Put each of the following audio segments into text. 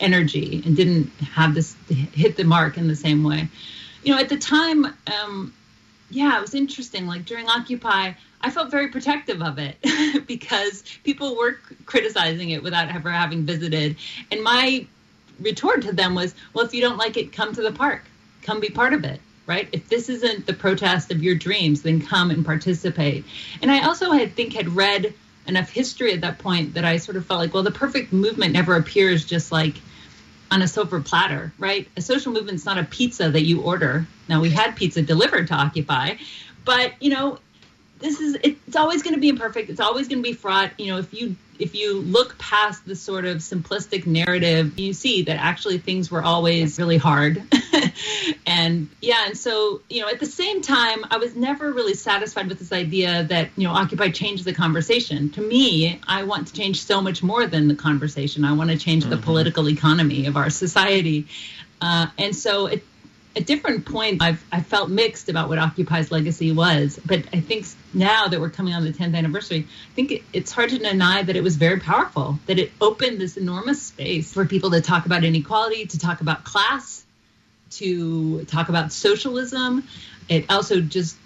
energy and didn't have this hit the mark in the same way. You know, at the time, um, yeah, it was interesting. Like during Occupy, I felt very protective of it because people were criticizing it without ever having visited. And my retort to them was, well, if you don't like it, come to the park, come be part of it right? If this isn't the protest of your dreams, then come and participate. And I also I think had read enough history at that point that I sort of felt like, well, the perfect movement never appears just like on a silver platter, right? A social movement's not a pizza that you order. Now we had pizza delivered to Occupy, but you know, this is it's always going to be imperfect. It's always going to be fraught. You know, if you if you look past the sort of simplistic narrative, you see that actually things were always really hard. and yeah, and so, you know, at the same time, I was never really satisfied with this idea that, you know, Occupy changed the conversation. To me, I want to change so much more than the conversation. I want to change mm-hmm. the political economy of our society. Uh, and so it, at different points, I've I felt mixed about what Occupy's legacy was, but I think now that we're coming on the 10th anniversary, I think it, it's hard to deny that it was very powerful. That it opened this enormous space for people to talk about inequality, to talk about class, to talk about socialism. It also just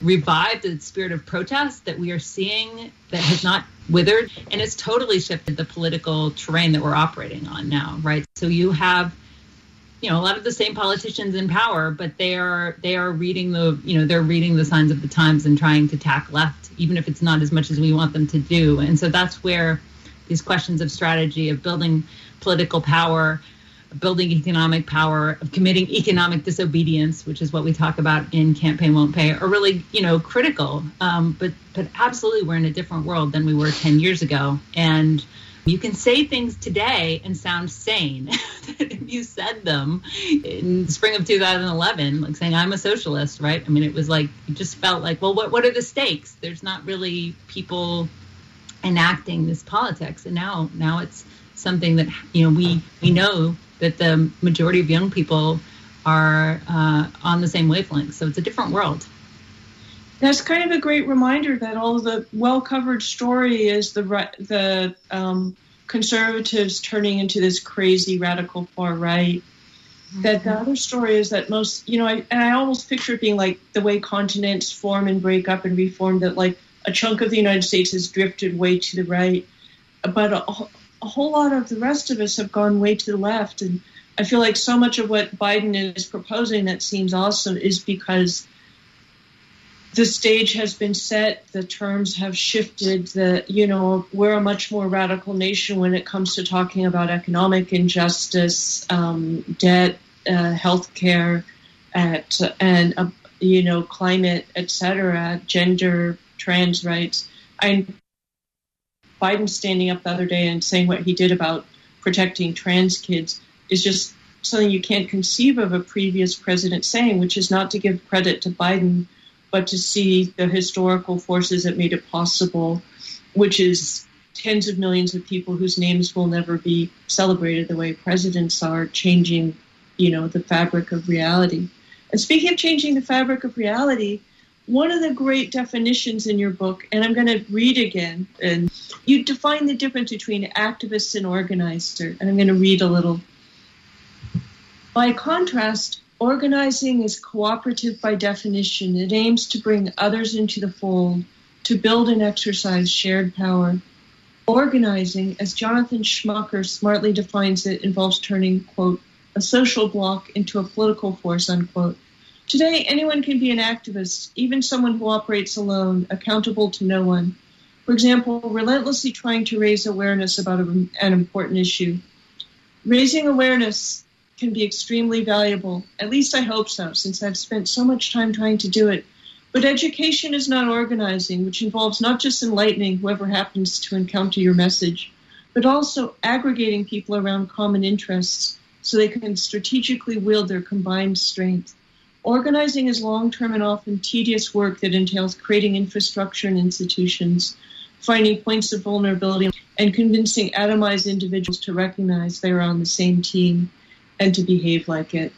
revived the spirit of protest that we are seeing that has not withered, and it's totally shifted the political terrain that we're operating on now. Right, so you have you know a lot of the same politicians in power but they are they are reading the you know they're reading the signs of the times and trying to tack left even if it's not as much as we want them to do. And so that's where these questions of strategy of building political power building economic power of committing economic disobedience which is what we talk about in Can't Pay Won't Pay are really you know critical. Um, but but absolutely we're in a different world than we were 10 years ago. And you can say things today and sound sane. if you said them in spring of 2011, like saying I'm a socialist, right? I mean, it was like you just felt like, well, what what are the stakes? There's not really people enacting this politics, and now now it's something that you know we we know that the majority of young people are uh, on the same wavelength. So it's a different world that's kind of a great reminder that all the well covered story is the the um, conservatives turning into this crazy radical far right. That the other story is that most, you know, I, and I almost picture it being like the way continents form and break up and reform. That like a chunk of the United States has drifted way to the right, but a, a whole lot of the rest of us have gone way to the left. And I feel like so much of what Biden is proposing that seems awesome is because the stage has been set, the terms have shifted, you know, we're a much more radical nation when it comes to talking about economic injustice, um, debt, uh, healthcare, at, and uh, you know, climate, etc., gender, trans rights. I Biden standing up the other day and saying what he did about protecting trans kids is just something you can't conceive of a previous president saying, which is not to give credit to Biden but to see the historical forces that made it possible, which is tens of millions of people whose names will never be celebrated the way presidents are, changing, you know, the fabric of reality. And speaking of changing the fabric of reality, one of the great definitions in your book, and I'm going to read again, and you define the difference between activists and organizer, and I'm going to read a little. By contrast, Organizing is cooperative by definition. It aims to bring others into the fold, to build and exercise shared power. Organizing, as Jonathan Smucker smartly defines it, involves turning, quote, a social bloc into a political force, unquote. Today, anyone can be an activist, even someone who operates alone, accountable to no one. For example, relentlessly trying to raise awareness about an important issue. Raising awareness can be extremely valuable. At least I hope so, since I've spent so much time trying to do it. But education is not organizing, which involves not just enlightening whoever happens to encounter your message, but also aggregating people around common interests so they can strategically wield their combined strength. Organizing is long term and often tedious work that entails creating infrastructure and institutions, finding points of vulnerability, and convincing atomized individuals to recognize they are on the same team and to behave like it.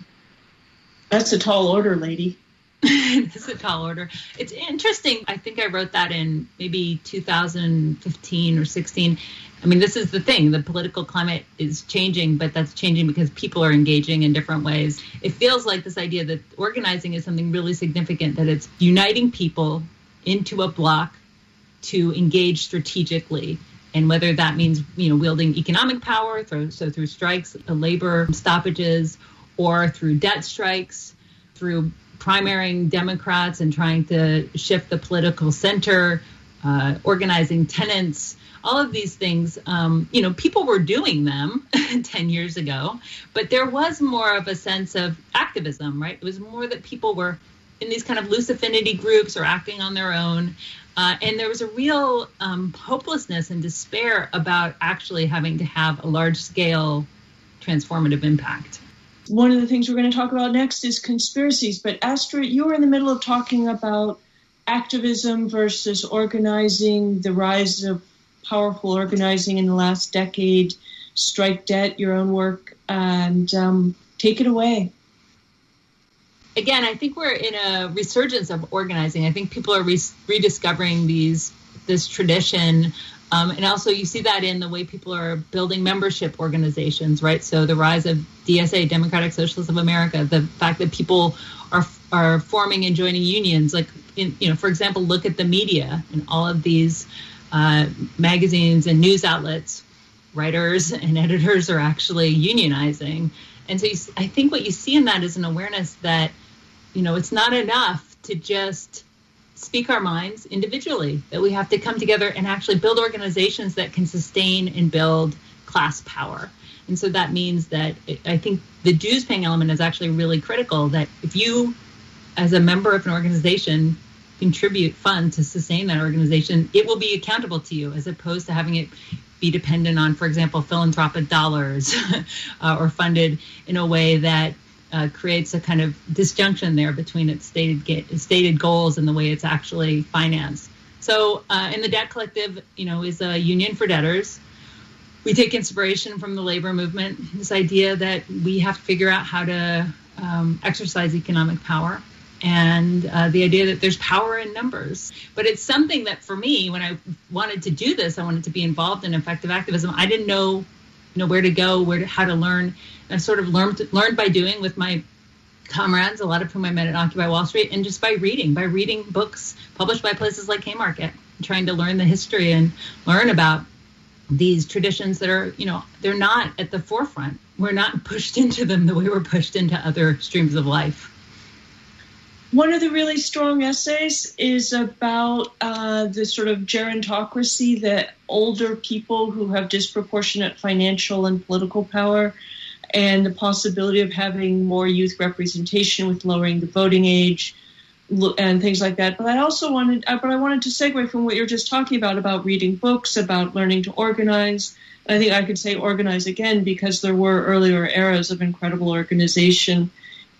That's a tall order, lady. it's a tall order. It's interesting. I think I wrote that in maybe 2015 or 16. I mean, this is the thing. The political climate is changing, but that's changing because people are engaging in different ways. It feels like this idea that organizing is something really significant, that it's uniting people into a block to engage strategically. And whether that means, you know, wielding economic power, through, so through strikes, labor stoppages, or through debt strikes, through primarying Democrats and trying to shift the political center, uh, organizing tenants, all of these things, um, you know, people were doing them 10 years ago, but there was more of a sense of activism, right? It was more that people were in these kind of loose affinity groups or acting on their own. Uh, and there was a real um, hopelessness and despair about actually having to have a large scale transformative impact. One of the things we're going to talk about next is conspiracies. But Astra, you were in the middle of talking about activism versus organizing, the rise of powerful organizing in the last decade, strike debt, your own work, and um, take it away. Again, I think we're in a resurgence of organizing. I think people are re- rediscovering these this tradition um, and also, you see that in the way people are building membership organizations, right? So the rise of DSA, Democratic Socialists of America, the fact that people are are forming and joining unions, like in, you know, for example, look at the media and all of these uh, magazines and news outlets. Writers and editors are actually unionizing, and so you, I think what you see in that is an awareness that, you know, it's not enough to just speak our minds individually, that we have to come together and actually build organizations that can sustain and build class power. And so that means that I think the dues paying element is actually really critical. That if you, as a member of an organization, contribute funds to sustain that organization, it will be accountable to you as opposed to having it be dependent on, for example, philanthropic dollars uh, or funded in a way that uh, creates a kind of disjunction there between its stated stated goals and the way it's actually financed. So, uh, in the Debt Collective, you know, is a union for debtors. We take inspiration from the labor movement. This idea that we have to figure out how to um, exercise economic power, and uh, the idea that there's power in numbers. But it's something that, for me, when I wanted to do this, I wanted to be involved in effective activism. I didn't know, know, where to go, where to, how to learn I've sort of learned learned by doing with my comrades, a lot of whom I met at Occupy Wall Street, and just by reading, by reading books published by places like Haymarket, trying to learn the history and learn about these traditions that are, you know, they're not at the forefront. We're not pushed into them the way we're pushed into other streams of life. One of the really strong essays is about uh, the sort of gerontocracy that older people who have disproportionate financial and political power and the possibility of having more youth representation with lowering the voting age and things like that. But I also wanted, uh, but I wanted to segue from what you're just talking about about reading books, about learning to organize. I think I could say organize again because there were earlier eras of incredible organization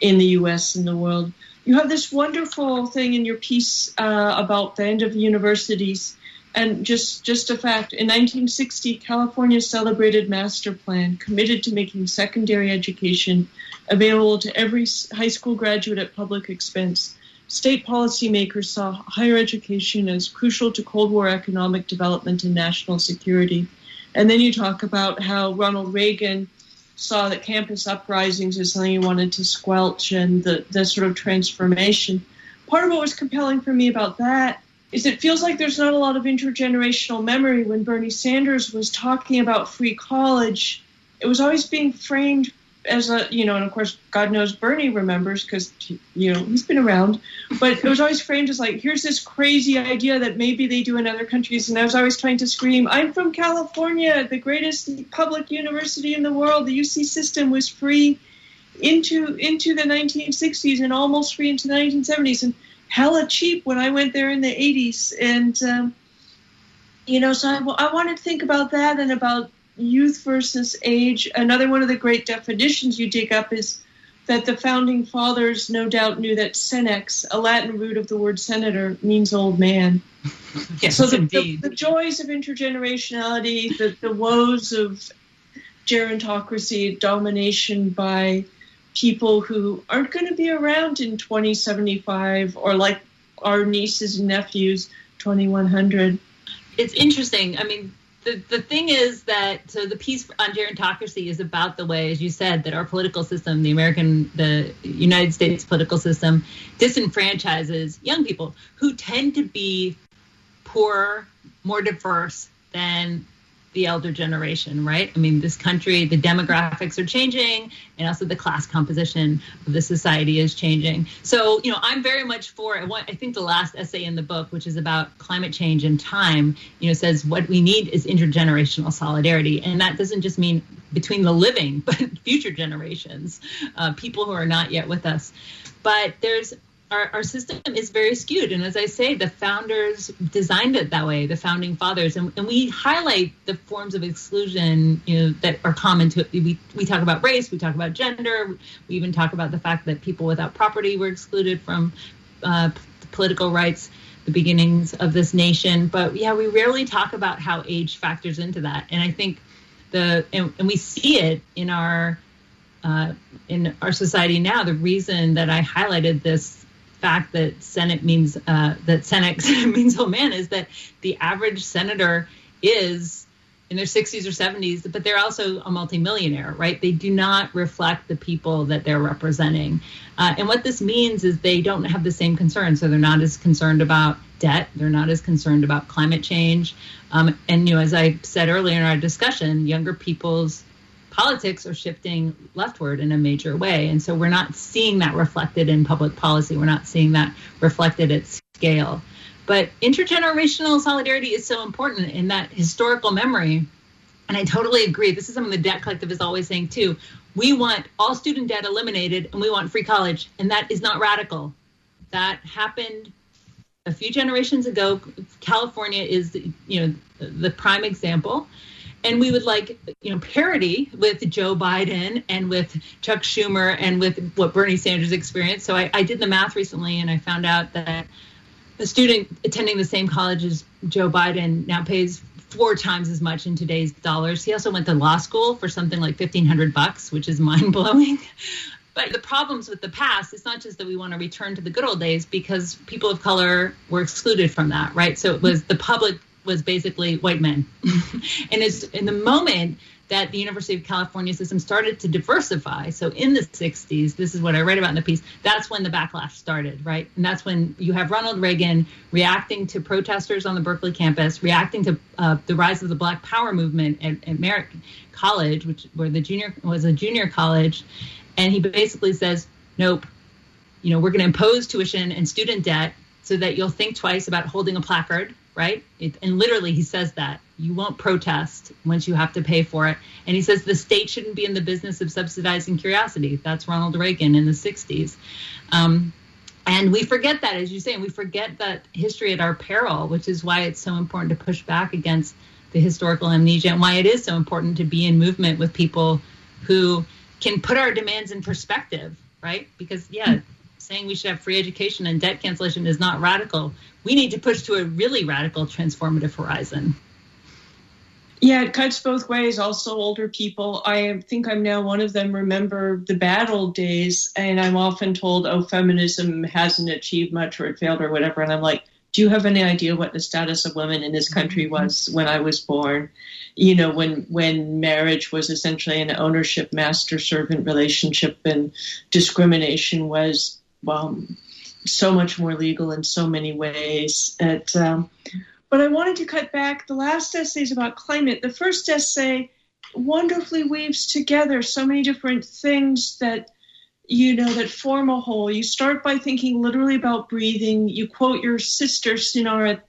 in the U.S. and the world. You have this wonderful thing in your piece uh, about the end of universities and just, just a fact, in 1960, California's celebrated master plan committed to making secondary education available to every high school graduate at public expense. State policymakers saw higher education as crucial to Cold War economic development and national security. And then you talk about how Ronald Reagan saw that campus uprisings is something he wanted to squelch and the, the sort of transformation. Part of what was compelling for me about that is it feels like there's not a lot of intergenerational memory when Bernie Sanders was talking about free college. It was always being framed as a, you know, and of course, God knows Bernie remembers because, you know, he's been around, but it was always framed as like, here's this crazy idea that maybe they do in other countries. And I was always trying to scream, I'm from California, the greatest public university in the world. The UC system was free into into the 1960s and almost free into the 1970s. And hella cheap when I went there in the 80s. And, um, you know, so I, I wanted to think about that and about youth versus age. Another one of the great definitions you dig up is that the founding fathers no doubt knew that senex, a Latin root of the word senator, means old man. yes, so the, indeed. The, the, joys of intergenerationality, the, the woes of gerontocracy, domination by people who aren't going to be around in 2075 or like our nieces and nephews 2100. It's interesting. I mean, the, the thing is that so the piece on gerontocracy is about the way, as you said, that our political system, the American, the United States political system, disenfranchises young people who tend to be poorer, more diverse than the elder generation, right? I mean, this country, the demographics are changing, and also the class composition of the society is changing. So, you know, I'm very much for. I, want, I think the last essay in the book, which is about climate change and time, you know, says what we need is intergenerational solidarity, and that doesn't just mean between the living, but future generations, uh, people who are not yet with us. But there's our, our system is very skewed. And as I say, the founders designed it that way, the founding fathers. And, and we highlight the forms of exclusion, you know, that are common to it. we, we talk about race, we talk about gender, we even talk about the fact that people without property were excluded from uh, political rights the beginnings of this nation but yeah we rarely talk about how age factors into that and i think the and, and we see it in our uh, in our society now the reason that i highlighted this fact that Senate means uh, that Senate means old man is that the average senator is in their 60s or 70s, but they're also a multimillionaire, right? They do not reflect the people that they're representing. Uh, and what this means is they don't have the same concerns. So they're not as concerned about debt. They're not as concerned about climate change. Um, and, you know, as I said earlier in our discussion, younger people's politics are shifting leftward in a major way. And so we're not seeing that reflected in public policy. We're not seeing that reflected at scale. But intergenerational solidarity is so important in that historical memory. And I totally agree. This is something the Debt Collective is always saying too. We want all student debt eliminated and we want free college. And that is not radical. That happened a few generations ago. California is, you know, the prime example and we would like you know parity with Joe Biden and with Chuck Schumer and with what Bernie Sanders experienced. So I, I did the math recently and I found out that a student attending the same college as Joe Biden now pays four times as much in today's dollars. He also went to law school for something like fifteen hundred bucks, which is mind blowing. But the problems with the past, it's not just that we want to return to the good old days because people of color were excluded from that, right? So it was the public was basically white men. and it's in the moment that the University of California system started to diversify. So in the 60s, this is what I write about in the piece, that's when the backlash started, right? And that's when you have Ronald Reagan reacting to protesters on the Berkeley campus, reacting to uh, the rise of the Black Power movement at, at Merritt College, which where the junior was a junior college, and he basically says, "Nope, you know, we're going to impose tuition and student debt so that you'll think twice about holding a placard right? It, and literally, he says that you won't protest once you have to pay for it. And he says the state shouldn't be in the business of subsidizing curiosity. That's Ronald Reagan in the 60s. Um, and we forget that, as you say, and we forget that history at our peril, which is why it's so important to push back against the historical amnesia and why it is so important to be in movement with people who can put our demands in perspective, right? Because, yeah, saying we should have free education and debt cancellation is not radical. We need to push to a really radical transformative horizon. Yeah, it cuts both ways. Also, older people, I think I'm now one of them, remember the bad old days. And I'm often told, oh, feminism hasn't achieved much or it failed or whatever. And I'm like, do you have any idea what the status of women in this country mm-hmm. was when I was born? You know, when when marriage was essentially an ownership master servant relationship and discrimination was well, so much more legal in so many ways. At, um, but I wanted to cut back. The last essay is about climate. The first essay wonderfully weaves together so many different things that you know that form a whole. You start by thinking literally about breathing. You quote your sister Sunaura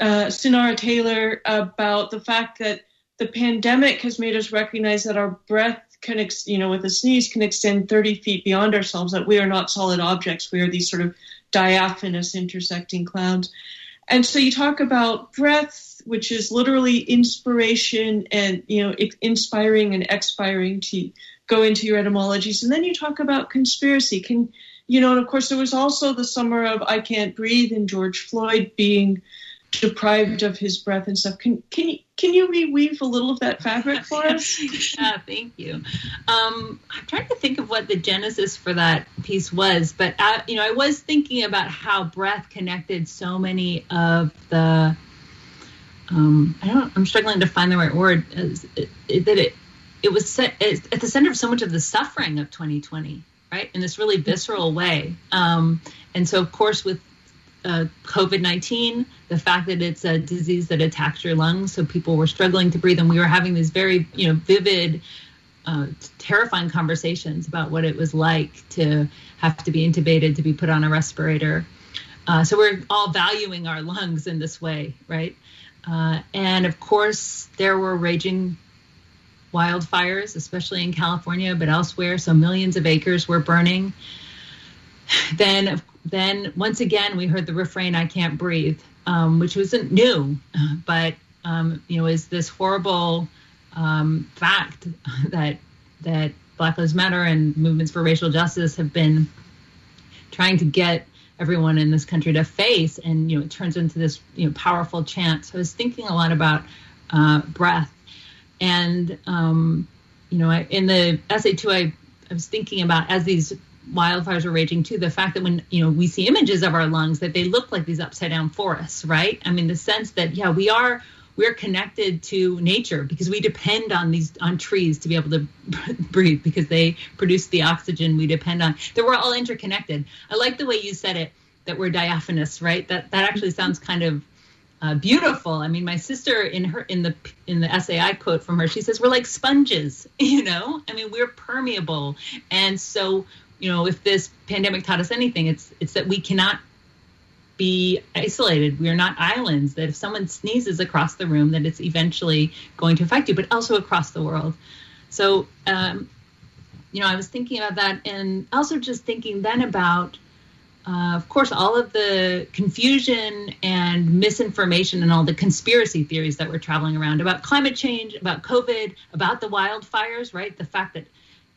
uh, Sunaura Taylor about the fact that the pandemic has made us recognize that our breath can, ex- you know, with a sneeze can extend 30 feet beyond ourselves, that we are not solid objects. We are these sort of diaphanous intersecting clouds. And so you talk about breath, which is literally inspiration and, you know, inspiring and expiring to go into your etymologies. And then you talk about conspiracy. Can, you know, and of course, there was also the summer of I Can't Breathe and George Floyd being deprived of his breath and stuff. Can can you can you reweave a little of that fabric for us? yeah, thank you. Um, I'm trying to think of what the genesis for that piece was, but I, you know, I was thinking about how breath connected so many of the. Um, I don't. I'm struggling to find the right word. It, it, that it it was set, at the center of so much of the suffering of 2020, right? In this really visceral way. Um, and so, of course, with uh, COVID 19, the fact that it's a disease that attacks your lungs, so people were struggling to breathe, and we were having these very, you know, vivid, uh, terrifying conversations about what it was like to have to be intubated, to be put on a respirator. Uh, so we're all valuing our lungs in this way, right? Uh, and of course, there were raging wildfires, especially in California, but elsewhere. So millions of acres were burning. Then, then once again, we heard the refrain, "I can't breathe," um, which wasn't new, but um, you know, is this horrible um, fact that that Black Lives Matter and movements for racial justice have been trying to get everyone in this country to face, and you know, it turns into this you know powerful chant. So I was thinking a lot about uh, breath and, um, you know, I, in the essay too, I, I was thinking about as these wildfires are raging too, the fact that when, you know, we see images of our lungs, that they look like these upside down forests, right? I mean, the sense that, yeah, we are, we're connected to nature because we depend on these on trees to be able to breathe because they produce the oxygen we depend on that we're all interconnected i like the way you said it that we're diaphanous right that that actually sounds kind of uh, beautiful. I mean, my sister in her in the in the essay I quote from her, she says we're like sponges. You know, I mean, we're permeable, and so you know, if this pandemic taught us anything, it's it's that we cannot be isolated. We are not islands. That if someone sneezes across the room, that it's eventually going to affect you, but also across the world. So, um, you know, I was thinking about that, and also just thinking then about uh, of course, all of the confusion and misinformation and all the conspiracy theories that were traveling around about climate change, about COVID, about the wildfires, right? The fact that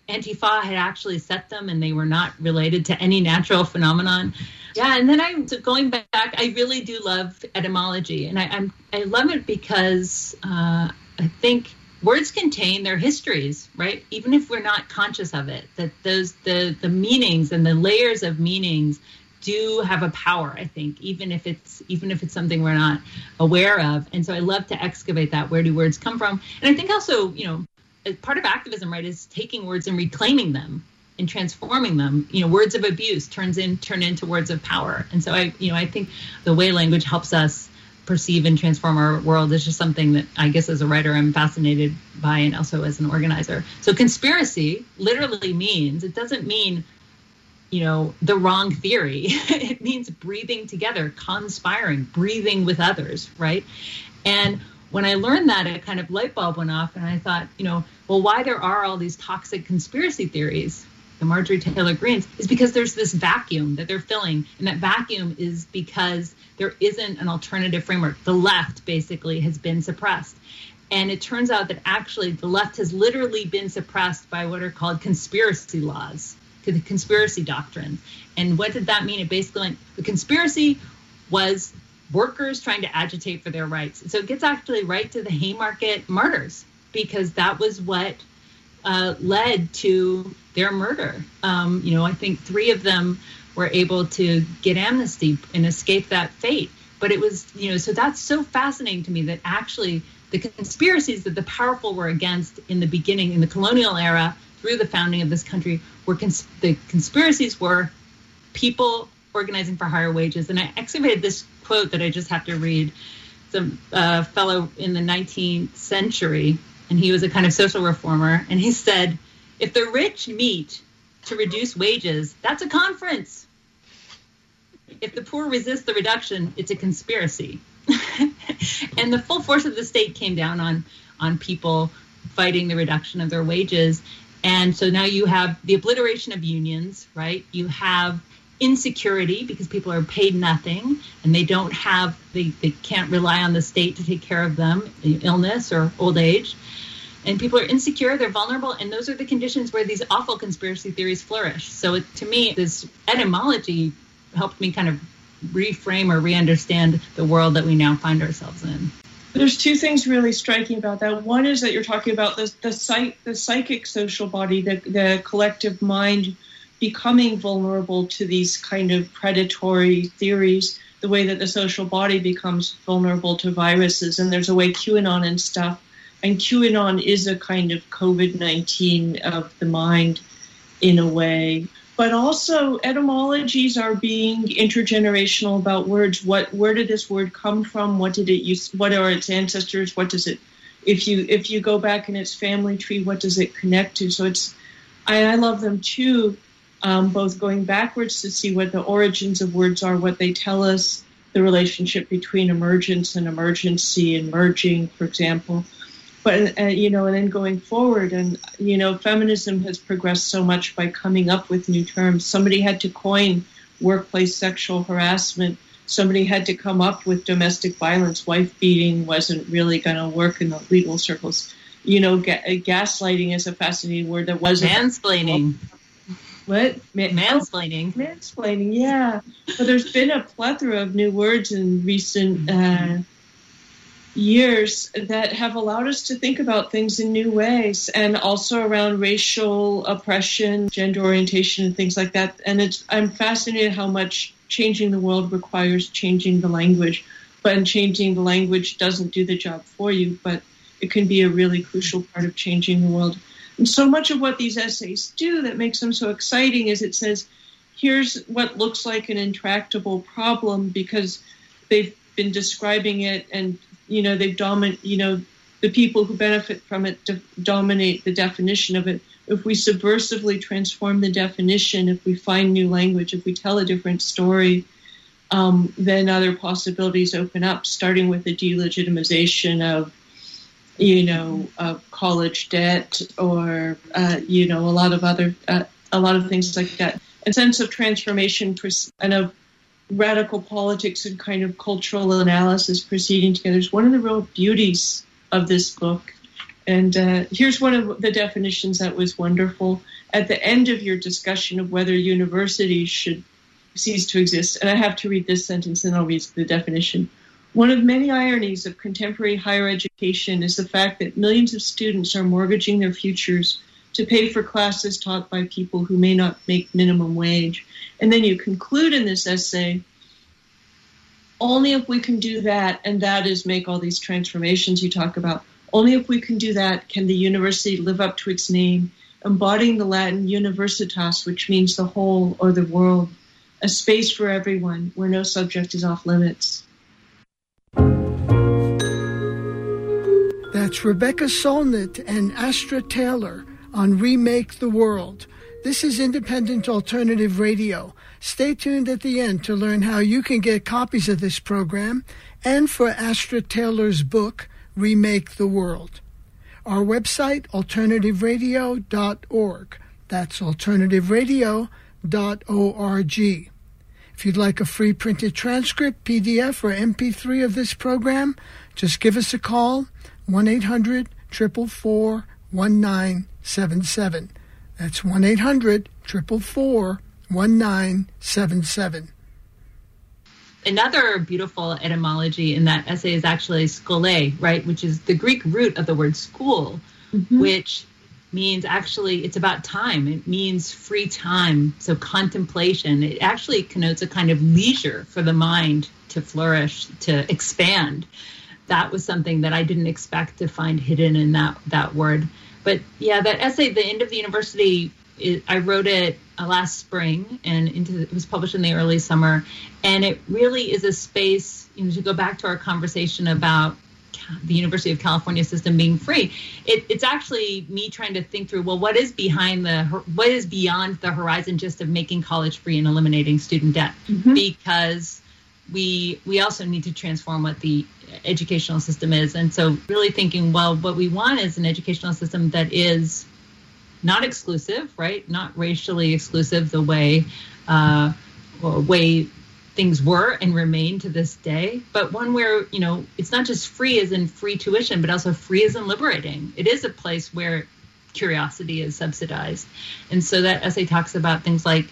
Antifa had actually set them and they were not related to any natural phenomenon. Yeah, and then I so going back, I really do love etymology, and I, I'm I love it because uh, I think words contain their histories, right? Even if we're not conscious of it, that those the the meanings and the layers of meanings do have a power i think even if it's even if it's something we're not aware of and so i love to excavate that where do words come from and i think also you know part of activism right is taking words and reclaiming them and transforming them you know words of abuse turns in turn into words of power and so i you know i think the way language helps us perceive and transform our world is just something that I guess as a writer I'm fascinated by and also as an organizer. So conspiracy literally means it doesn't mean you know the wrong theory. it means breathing together, conspiring, breathing with others, right? And when I learned that, a kind of light bulb went off, and I thought, you know, well, why there are all these toxic conspiracy theories? the Marjorie Taylor Greens, is because there's this vacuum that they're filling. And that vacuum is because there isn't an alternative framework. The left basically has been suppressed. And it turns out that actually the left has literally been suppressed by what are called conspiracy laws, to the conspiracy doctrine. And what did that mean? It basically meant the conspiracy was workers trying to agitate for their rights. So it gets actually right to the Haymarket martyrs because that was what uh, led to their murder. Um, you know, I think three of them were able to get amnesty and escape that fate. But it was, you know, so that's so fascinating to me that actually the conspiracies that the powerful were against in the beginning, in the colonial era, through the founding of this country, were cons- the conspiracies were people organizing for higher wages. And I excavated this quote that I just have to read. It's a uh, fellow in the 19th century and he was a kind of social reformer. And he said, if the rich meet to reduce wages, that's a conference. If the poor resist the reduction, it's a conspiracy. and the full force of the state came down on on people fighting the reduction of their wages. And so now you have the obliteration of unions, right? You have insecurity because people are paid nothing and they don't have they, they can't rely on the state to take care of them illness or old age and people are insecure they're vulnerable and those are the conditions where these awful conspiracy theories flourish so it, to me this etymology helped me kind of reframe or re-understand the world that we now find ourselves in. There's two things really striking about that. One is that you're talking about the the psych, the psychic social body, the the collective mind becoming vulnerable to these kind of predatory theories, the way that the social body becomes vulnerable to viruses. And there's a way QAnon and stuff, and QAnon is a kind of COVID 19 of the mind in a way. But also, etymologies are being intergenerational about words. What, where did this word come from? What did it use? What are its ancestors? What does it, if you if you go back in its family tree, what does it connect to? So it's, I, I love them too um, both going backwards to see what the origins of words are, what they tell us, the relationship between emergence and emergency and merging, for example. But, uh, you know, and then going forward, and, you know, feminism has progressed so much by coming up with new terms. Somebody had to coin workplace sexual harassment. Somebody had to come up with domestic violence. Wife beating wasn't really going to work in the legal circles. You know, ga- gaslighting is a fascinating word that wasn't. Mansplaining. What? mansplaining. Mansplaining, yeah. But there's been a plethora of new words in recent uh, years that have allowed us to think about things in new ways and also around racial oppression, gender orientation, and things like that. And it's, I'm fascinated how much changing the world requires changing the language. But changing the language doesn't do the job for you, but it can be a really crucial part of changing the world. And so much of what these essays do that makes them so exciting is it says, here's what looks like an intractable problem because they've been describing it and, you know, they've dominate, you know, the people who benefit from it do- dominate the definition of it. If we subversively transform the definition, if we find new language, if we tell a different story, um, then other possibilities open up, starting with the delegitimization of you know, uh, college debt or, uh, you know, a lot of other, uh, a lot of things like that. A sense of transformation and of radical politics and kind of cultural analysis proceeding together is one of the real beauties of this book. And uh, here's one of the definitions that was wonderful. At the end of your discussion of whether universities should cease to exist, and I have to read this sentence and I'll read the definition. One of many ironies of contemporary higher education is the fact that millions of students are mortgaging their futures to pay for classes taught by people who may not make minimum wage. And then you conclude in this essay only if we can do that, and that is make all these transformations you talk about, only if we can do that can the university live up to its name, embodying the Latin universitas, which means the whole or the world, a space for everyone where no subject is off limits. That's Rebecca Solnit and Astra Taylor on Remake the World. This is Independent Alternative Radio. Stay tuned at the end to learn how you can get copies of this program and for Astra Taylor's book, Remake the World. Our website, alternativeradio.org. That's alternativeradio.org. If you'd like a free printed transcript, PDF, or MP3 of this program, just give us a call 1 800 444 1977. That's 1 800 444 1977. Another beautiful etymology in that essay is actually skole, right, which is the Greek root of the word school, mm-hmm. which means actually it's about time. It means free time, so contemplation. It actually connotes a kind of leisure for the mind to flourish, to expand that was something that I didn't expect to find hidden in that that word. But yeah, that essay, the end of the university, it, I wrote it uh, last spring, and into it was published in the early summer, and it really is a space. You know, to go back to our conversation about the University of California system being free, it, it's actually me trying to think through well, what is behind the what is beyond the horizon just of making college free and eliminating student debt, mm-hmm. because we we also need to transform what the educational system is. And so, really thinking, well, what we want is an educational system that is not exclusive, right? Not racially exclusive the way uh, way things were and remain to this day, but one where you know it's not just free as in free tuition, but also free as in liberating. It is a place where curiosity is subsidized, and so that essay talks about things like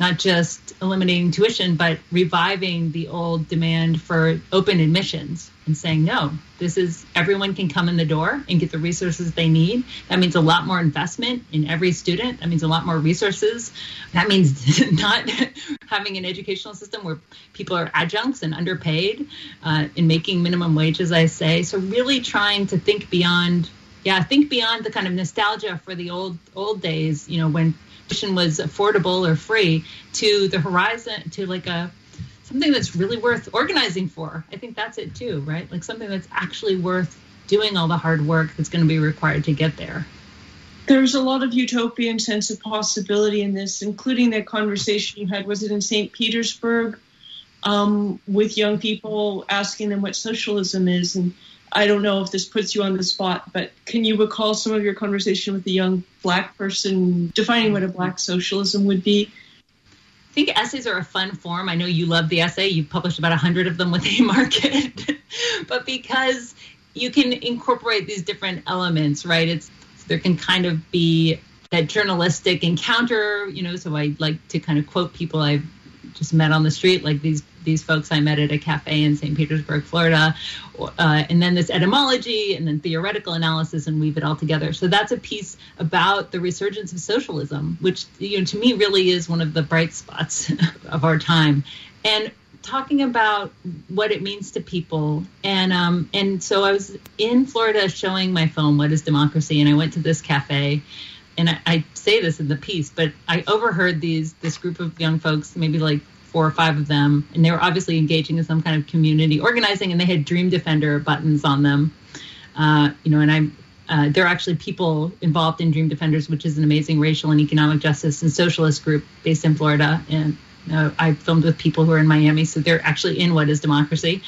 not just eliminating tuition, but reviving the old demand for open admissions and saying, no, this is everyone can come in the door and get the resources they need. That means a lot more investment in every student. That means a lot more resources. That means not having an educational system where people are adjuncts and underpaid uh, making minimum wage, as I say. So, really trying to think beyond yeah think beyond the kind of nostalgia for the old old days you know when tuition was affordable or free to the horizon to like a something that's really worth organizing for. I think that's it too, right? Like something that's actually worth doing all the hard work that's going to be required to get there. There's a lot of utopian sense of possibility in this, including that conversation you had. Was it in St. Petersburg um, with young people asking them what socialism is? And I don't know if this puts you on the spot, but can you recall some of your conversation with the young black person defining what a black socialism would be? I think essays are a fun form. I know you love the essay. You've published about 100 of them with Haymarket. but because you can incorporate these different elements, right? It's there can kind of be that journalistic encounter, you know, so I like to kind of quote people I've just met on the street, like these these folks I met at a cafe in St. Petersburg, Florida, uh, and then this etymology and then theoretical analysis and weave it all together. So that's a piece about the resurgence of socialism, which you know to me really is one of the bright spots of our time, and talking about what it means to people and um, and so I was in Florida showing my film What is Democracy and I went to this cafe and I, I, say this in the piece, but I overheard these this group of young folks, maybe like four or five of them, and they were obviously engaging in some kind of community organizing, and they had Dream Defender buttons on them. Uh, you know, and I'm uh, there are actually people involved in Dream Defenders, which is an amazing racial and economic justice and socialist group based in Florida. And uh, I filmed with people who are in Miami, so they're actually in What Is Democracy.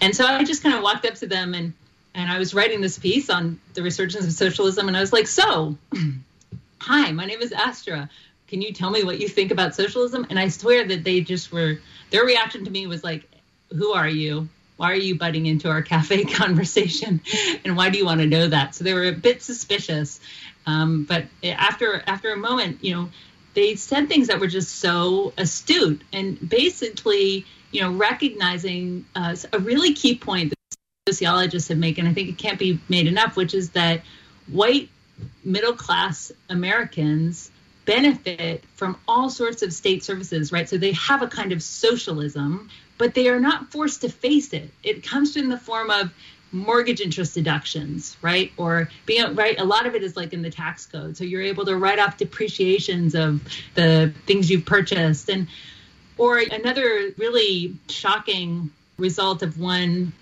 And so I just kind of walked up to them and and I was writing this piece on the resurgence of socialism, and I was like, so hi, my name is Astra. Can you tell me what you think about socialism? And I swear that they just were, their reaction to me was like, who are you? Why are you butting into our cafe conversation? And why do you want to know that? So they were a bit suspicious. Um, but after after a moment, you know, they said things that were just so astute and basically, you know, recognizing uh, a really key point that sociologists have made, and I think it can't be made enough, which is that white middle class Americans benefit from all sorts of state services, right? So they have a kind of socialism, but they are not forced to face it. It comes in the form of mortgage interest deductions, right? Or being right, a lot of it is like in the tax code. So you're able to write off depreciations of the things you've purchased. And or another really shocking result of one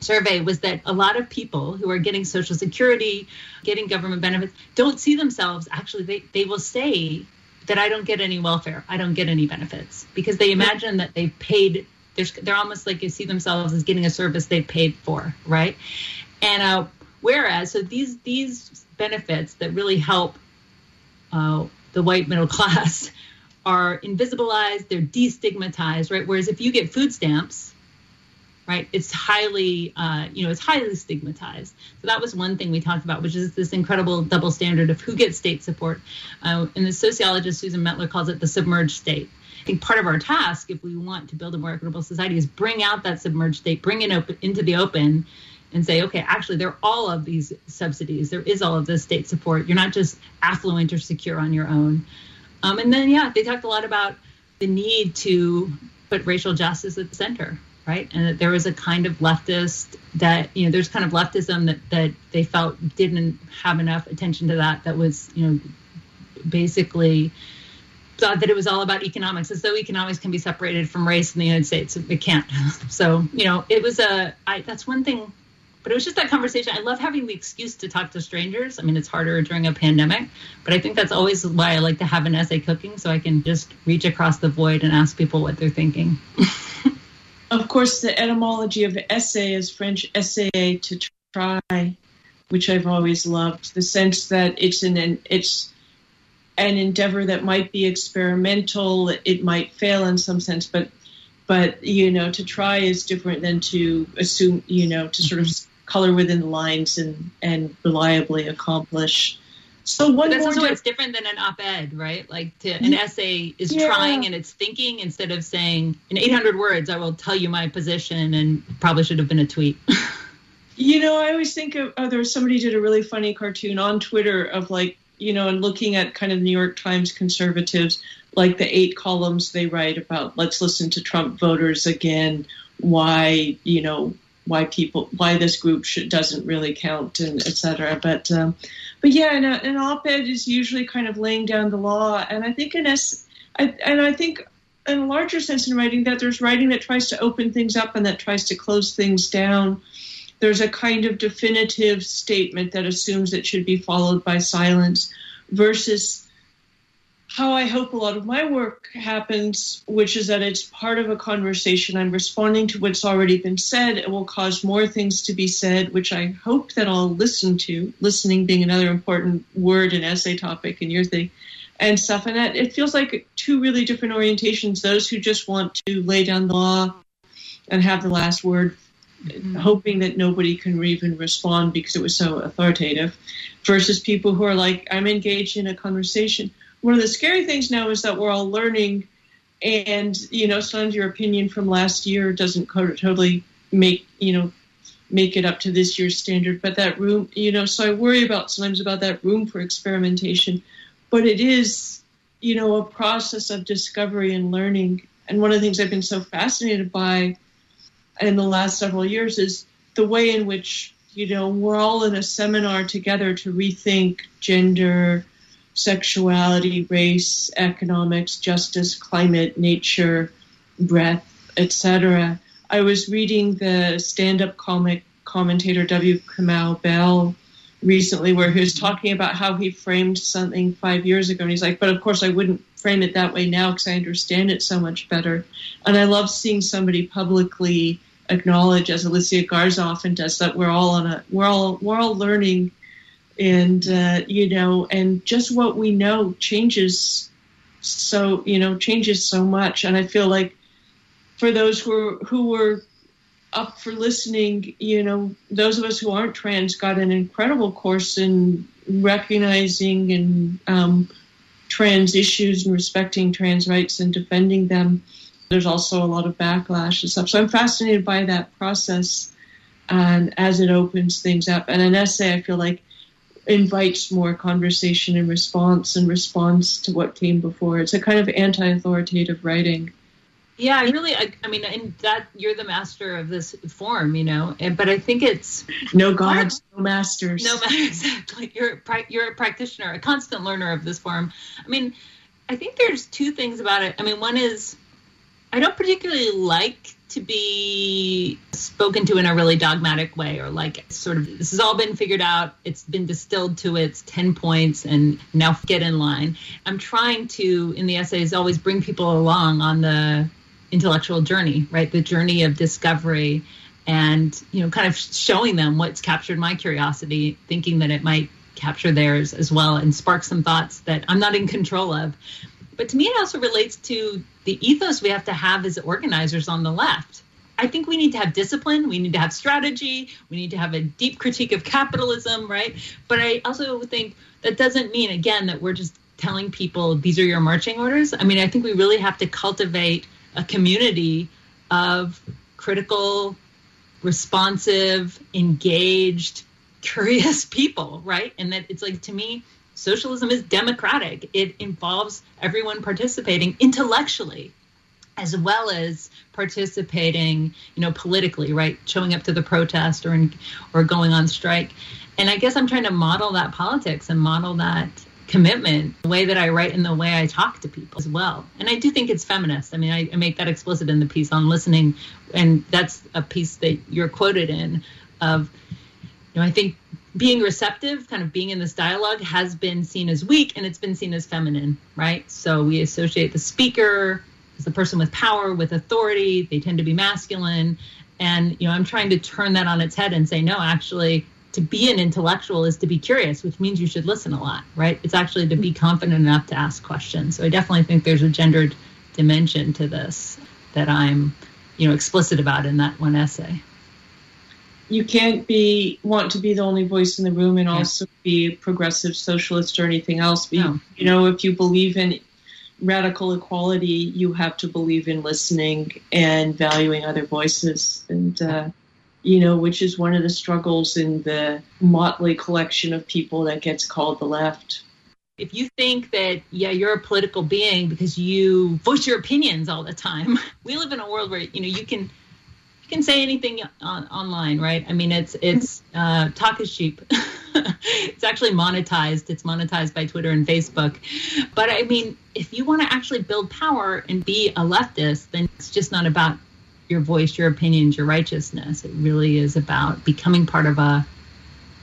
survey was that a lot of people who are getting social security getting government benefits don't see themselves actually they, they will say that i don't get any welfare i don't get any benefits because they imagine that they've paid they're, they're almost like you see themselves as getting a service they've paid for right? And uh, whereas so these these benefits that really help uh, the white middle class are invisibilized they're destigmatized right? Whereas if you get food stamps right? It's highly uh, you know it's highly stigmatized. So that was one thing we talked about which is this incredible double standard of who gets state support. Uh, and the sociologist susan mettler calls it the submerged state. I think part of our task if we want to build a more equitable society is bring out that submerged state bring it open into the open and say okay actually there are all of these subsidies. There is all of this state support. You're not just affluent or secure on your own. Um, and then yeah they talked a lot about the need to put racial justice at the center right? And that there was a kind of leftist that you know there's kind of leftism that that they felt didn't have enough attention to that. That was you know basically thought that it was all about economics, as though economics can be separated from race in the United States. It can't. So you know it was a I, that's one thing. But it was just that conversation. I love having the excuse to talk to strangers. I mean, it's harder during a pandemic, but I think that's always why I like to have an essay cooking so I can just reach across the void and ask people what they're thinking. of course, the etymology of essay is French essayer to try, which I've always loved. The sense that it's an it's an endeavor that might be experimental, it might fail in some sense, but but you know, to try is different than to assume, you know, to sort of mm-hmm. color within the lines and and reliably accomplish So one that's also it's different than an op-ed, right? Like to, an essay is Yeah. trying and it's thinking instead of saying in 800 words, I will tell you my position, and probably should have been a tweet. You know, I always think of oh, there was somebody did a really funny cartoon on Twitter of like, you know, and looking at kind of New York Times conservatives, like the eight columns they write about let's listen to Trump voters again, why, you know, why people why this group should, doesn't really count and et cetera. But um, but yeah, and an op-ed is usually kind of laying down the law, and I think an S, I, and I think in a larger sense in writing that there's writing that tries to open things up and that tries to close things down. There's a kind of definitive statement that assumes it should be followed by silence versus how I hope a lot of my work happens, which is that it's part of a conversation. I'm responding to what's already been said. It will cause more things to be said, which I hope that I'll listen to. Listening being another important word and essay topic in your thing and stuff. And that it feels like two really different orientations. Those who just want to lay down the law and have the last word mm-hmm. hoping that nobody can even respond because it was so authoritative, versus people who are like, I'm engaged in a conversation. One of the scary things now is that we're all learning, and you know, sometimes your opinion from last year doesn't totally make you know make it up to this year's standard. But that room, you know, so I worry about sometimes about that room for experimentation. But it is, you know, a process of discovery and learning. And one of the things I've been so fascinated by in the last several years is the way in which you know we're all in a seminar together to rethink gender sexuality race economics justice climate nature breath etc i was reading the stand-up comic commentator w. Kamau bell recently where he was talking about how he framed something five years ago and he's like but of course i wouldn't frame it that way now because i understand it so much better. And i love seeing somebody publicly acknowledge as alicia garza often does that we're all on a we're all we're all learning and uh, you know and just what we know changes so you know changes so much and i feel like for those who are, who were up for listening you know those of us who aren't trans got an incredible course in recognizing and um, trans issues and respecting trans rights and defending them there's also a lot of backlash and stuff. So I'm fascinated by that process and as it opens things up. And an essay, I feel like, invites more conversation and response and response to what came before. It's a kind of anti authoritative writing. Yeah, I really, I, I mean, and that you're the master of this form, you know, and, but I think it's No gods, no masters. no matter exactly. You're a you're a practitioner, a constant learner of this form. I mean, I think there's two things about it. I mean, one is I don't particularly like to be spoken to in a really dogmatic way or like sort of this has all been figured out. It's been distilled to its 10 points and now get in line. I'm trying to in the essays always bring people along on the intellectual journey right? The journey of discovery and you know kind of showing them what's captured my curiosity thinking that it might capture theirs as well and spark some thoughts that i'm not in control of but to me it also relates to the ethos we have to have as organizers on the left I think we need to have discipline. We need to have strategy. We need to have a deep critique of capitalism, right? But I also think that doesn't mean, again, that we're just telling people these are your marching orders. I mean, I think we really have to cultivate a community of critical, responsive, engaged, curious people, right? And that it's like, to me, socialism is democratic, it involves everyone participating intellectually as well as participating, you know, politically, right? Showing up to the protest or in, or going on strike. And I guess I'm trying to model that politics and model that commitment, the way that I write and the way I talk to people as well. And I do think it's feminist. I mean, I, I make that explicit in the piece on listening, and that's a piece that you're quoted in of, you know, I think being receptive, kind of being in this dialogue, has been seen as weak and it's been seen as feminine, right? So we associate the speaker as the person with power, with authority. They tend to be masculine. And, you know, I'm trying to turn that on its head and say, no, actually, to be an intellectual is to be curious, which means you should listen a lot, right? It's actually to be confident enough to ask questions. So I definitely think there's a gendered dimension to this that I'm, you know, explicit about in that one essay. You can't be want to be the only voice in the room and yeah. also be a progressive socialist or anything else. But, no. You know, if you believe in radical equality, you have to believe in listening and valuing other voices. And, uh, you know, which is one of the struggles in the motley collection of people that gets called the left. If you think that, yeah, you're a political being because you voice your opinions all the time, we live in a world where, you know, you can you can say anything on, online, right? I mean, it's it's uh, talk is cheap. it's actually monetized. It's monetized by Twitter and Facebook. But I mean, if you want to actually build power and be a leftist, then it's just not about your voice, your opinions, your righteousness. It really is about becoming part of a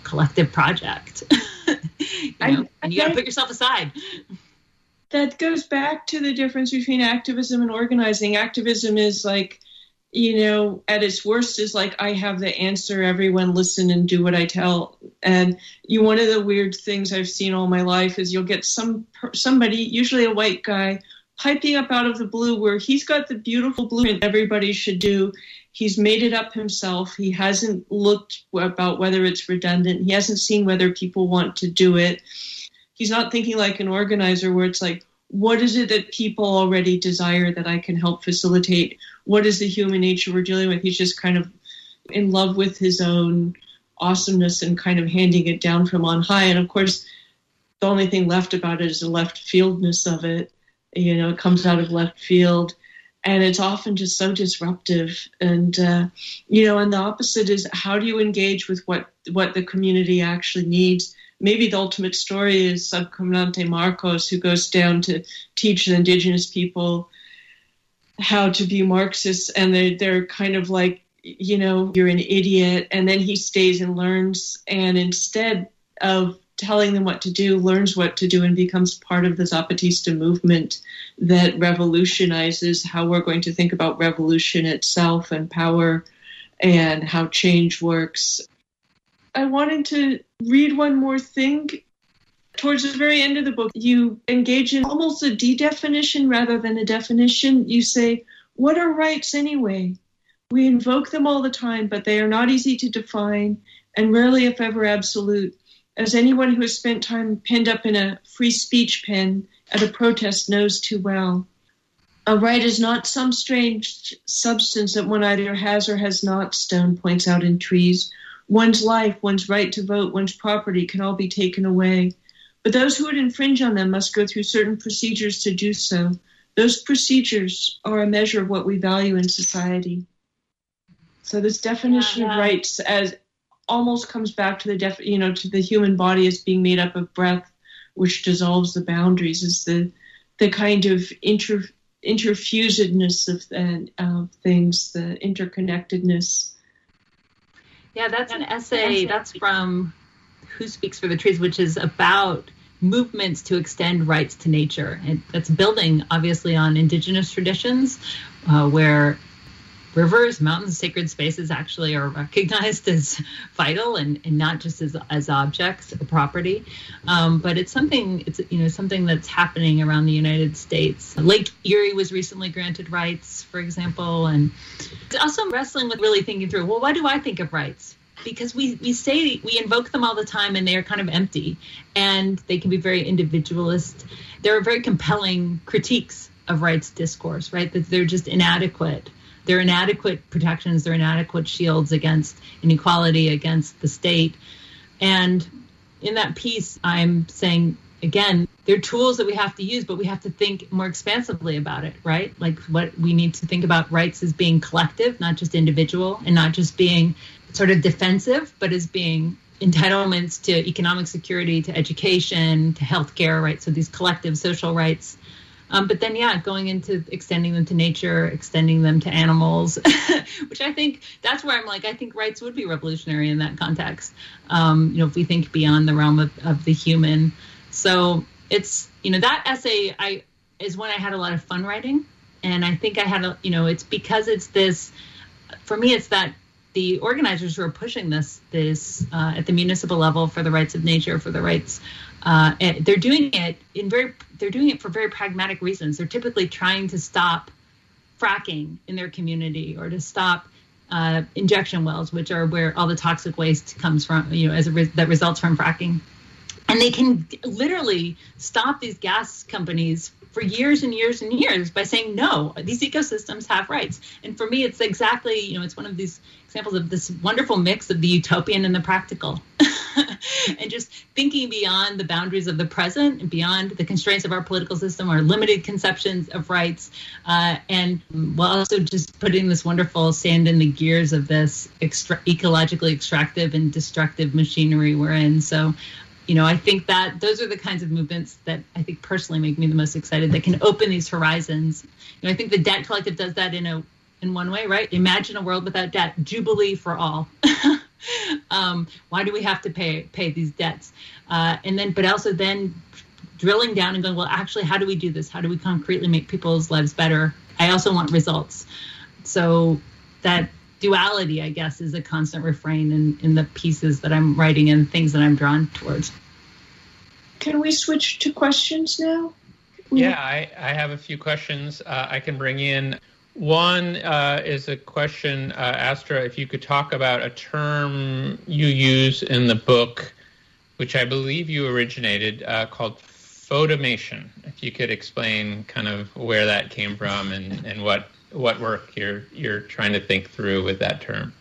collective project. you know? and you got to put yourself aside. That goes back to the difference between activism and organizing. Activism is like you know, at its worst is like, I have the answer, everyone listen and do what I tell. And you, one of the weird things I've seen all my life is you'll get some, somebody, usually a white guy, piping up out of the blue where he's got the beautiful blueprint everybody should do. He's made it up himself. He hasn't looked about whether it's redundant. He hasn't seen whether people want to do it. He's not thinking like an organizer where it's like, what is it that people already desire that I can help facilitate? What is the human nature we're dealing with? He's just kind of in love with his own awesomeness and kind of handing it down from on high. And of course, the only thing left about it is the left fieldness of it. You know, it comes out of left field. And it's often just so disruptive. And, uh, you know, and the opposite is how do you engage with what, what the community actually needs? maybe the ultimate story is Subcomandante Marcos, who goes down to teach the indigenous people how to be Marxists, and they're, they're kind of like, you know, you're an idiot. And then he stays and learns, and instead of telling them what to do, learns what to do and becomes part of the Zapatista movement that revolutionizes how we're going to think about revolution itself and power and how change works. I wanted to read one more thing. Towards the very end of the book, you engage in almost a de definition rather than a definition. You say, What are rights anyway? We invoke them all the time, but they are not easy to define and rarely, if ever, absolute. As anyone who has spent time pinned up in a free speech pen at a protest knows too well. A right is not some strange substance that one either has or has not, Stone points out in trees, One's life, one's right to vote, one's property can all be taken away. But those who would infringe on them must go through certain procedures to do so. Those procedures are a measure of what we value in society. So this definition yeah, yeah. of rights as almost comes back to the def, you know, to the human body as being made up of breath, which dissolves the boundaries, is the the kind of inter interfusedness of, uh, of things, the interconnectedness yeah, that's an essay. That's from Who Speaks for the Trees, which is about movements to extend rights to nature. And that's building, obviously, on indigenous traditions uh, where rivers, mountains, sacred spaces actually are recognized as vital and, and not just as, as objects or property. Um, but it's something it's you know something that's happening around the United States. Lake Erie was recently granted rights, for example, and also wrestling with really thinking through. Well, why do I think of rights? Because we, we say we invoke them all the time and they are kind of empty and they can be very individualist. There are very compelling critiques of rights discourse, right? That they're just inadequate they're inadequate protections, they're inadequate shields against inequality, against the state. And in that piece, I'm saying, again, they're tools that we have to use, but we have to think more expansively about it, right? Like what we need to think about rights as being collective, not just individual, and not just being sort of defensive, but as being entitlements to economic security, to education, to healthcare, right? So these collective social rights um, but then, yeah, going into extending them to nature, extending them to animals, which I think that's where I'm like, I think rights would be revolutionary in that context. Um, you know, if we think beyond the realm of, of the human. So it's, you know, that essay I is when I had a lot of fun writing. And I think I had a, you know, it's because it's this, for me, it's that the organizers who are pushing this this uh, at the municipal level for the rights of nature, for the rights uh, they're doing it in very they're doing it for very pragmatic reasons. They're typically trying to stop fracking in their community or to stop uh, injection wells, which are where all the toxic waste comes from, you know, as a re- that results from fracking. And they can literally stop these gas companies for years and years and years by saying no these ecosystems have rights. And for me it's exactly you know it's one of these examples of this wonderful mix of the utopian and the practical. And just thinking beyond the boundaries of the present and beyond the constraints of our political system our limited conceptions of rights uh, and while also just putting this wonderful sand in the gears of this extra- ecologically extractive and destructive machinery we're in. So you know, I think that those are the kinds of movements that I think personally make me the most excited that can open these horizons. You know, I think the debt collective does that in a in one way, right? Imagine a world without debt, jubilee for all. um, why do we have to pay pay these debts? Uh, and then, but also then drilling down and going, well, actually, how do we do this? How do we concretely make people's lives better? I also want results. So that duality, I guess, is a constant refrain in, in the pieces that I'm writing and things that I'm drawn towards. Can we switch to questions now? Yeah, I, I have a few questions uh, I can bring in. One uh, is a question, uh, Astra, if you could talk about a term you use in the book, which I believe you originated, uh, called fauxtomation. If you could explain kind of where that came from and, and what what work you're you're trying to think through with that term.